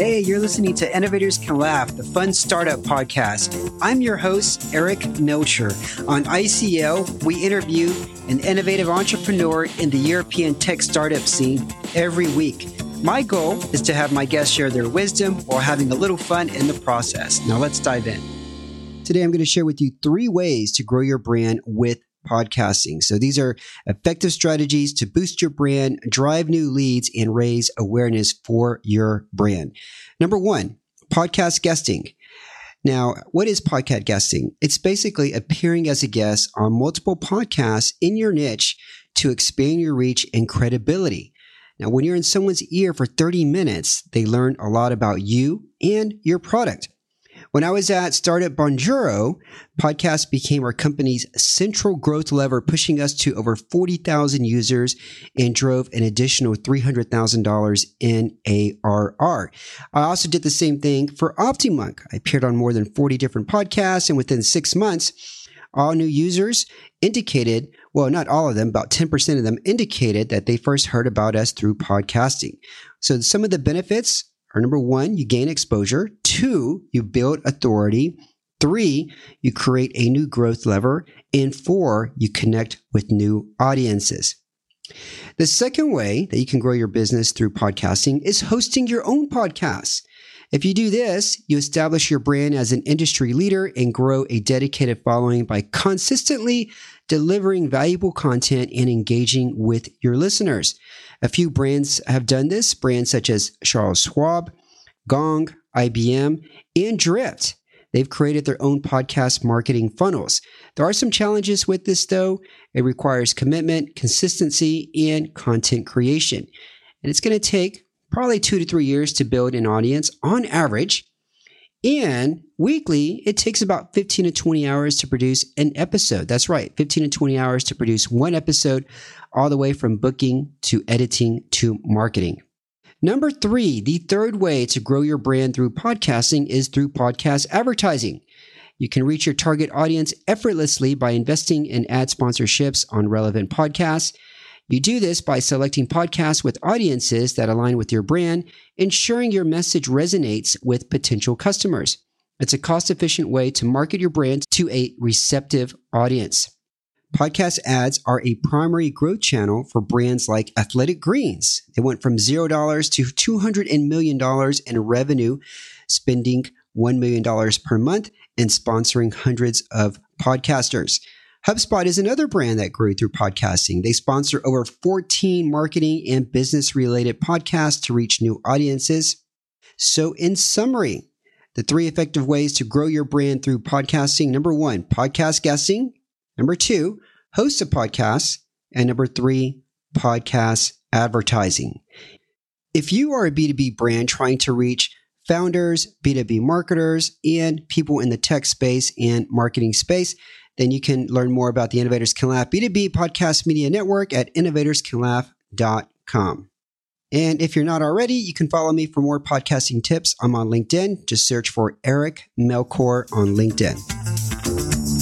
Hey, you're listening to Innovators Can Laugh, the fun startup podcast. I'm your host, Eric Melchor. On ICL, we interview an innovative entrepreneur in the European tech startup scene every week. My goal is to have my guests share their wisdom while having a little fun in the process. Now, let's dive in. Today, I'm going to share with you three ways to grow your brand with podcasting. So these are effective strategies to boost your brand, drive new leads, and raise awareness for your brand. Number one, podcast guesting. Now, what is podcast guesting? It's basically appearing as a guest on multiple podcasts in your niche to expand your reach and credibility. Now, when you're in someone's ear for 30 minutes, they learn a lot about you and your product. When I was at Startup Bonjoro, podcast became our company's central growth lever, pushing us to over 40,000 users and drove an additional $300,000 in ARR. I also did the same thing for OptiMonk. I appeared on more than 40 different podcasts, and within six months, all new users indicated, well, not all of them, about 10% of them indicated that they first heard about us through podcasting. So some of the benefits are number one, you gain exposure. Two, you build authority. Three, you create a new growth lever. And four, you connect with new audiences. The second way that you can grow your business through podcasting is hosting your own podcast. If you do this, you establish your brand as an industry leader and grow a dedicated following by consistently delivering valuable content and engaging with your listeners. A few brands have done this, brands such as Charles Schwab, Gong, IBM, and Drift. They've created their own podcast marketing funnels. There are some challenges with this, though. It requires commitment, consistency, and content creation. And it's going to take probably two to three years to build an audience on average. And weekly, it takes about 15 to 20 hours to produce an episode. That's right, 15 to 20 hours to produce one episode, all the way from booking to editing to marketing. Number three, the third way to grow your brand through podcasting is through podcast advertising. You can reach your target audience effortlessly by investing in ad sponsorships on relevant podcasts. You do this by selecting podcasts with audiences that align with your brand, ensuring your message resonates with potential customers. It's a cost efficient way to market your brand to a receptive audience. Podcast ads are a primary growth channel for brands like Athletic Greens. They went from $0 to $200 million in revenue, spending $1 million per month and sponsoring hundreds of podcasters. HubSpot is another brand that grew through podcasting. They sponsor over 14 marketing and business related podcasts to reach new audiences. So, in summary, the three effective ways to grow your brand through podcasting number one, podcast guesting. Number two, host a podcast. And number three, podcast advertising. If you are a B2B brand trying to reach founders, B2B marketers, and people in the tech space and marketing space, then you can learn more about the Innovators Can Laugh B2B Podcast Media Network at innovatorscanlaugh.com. And if you're not already, you can follow me for more podcasting tips. I'm on LinkedIn. Just search for Eric Melchor on LinkedIn.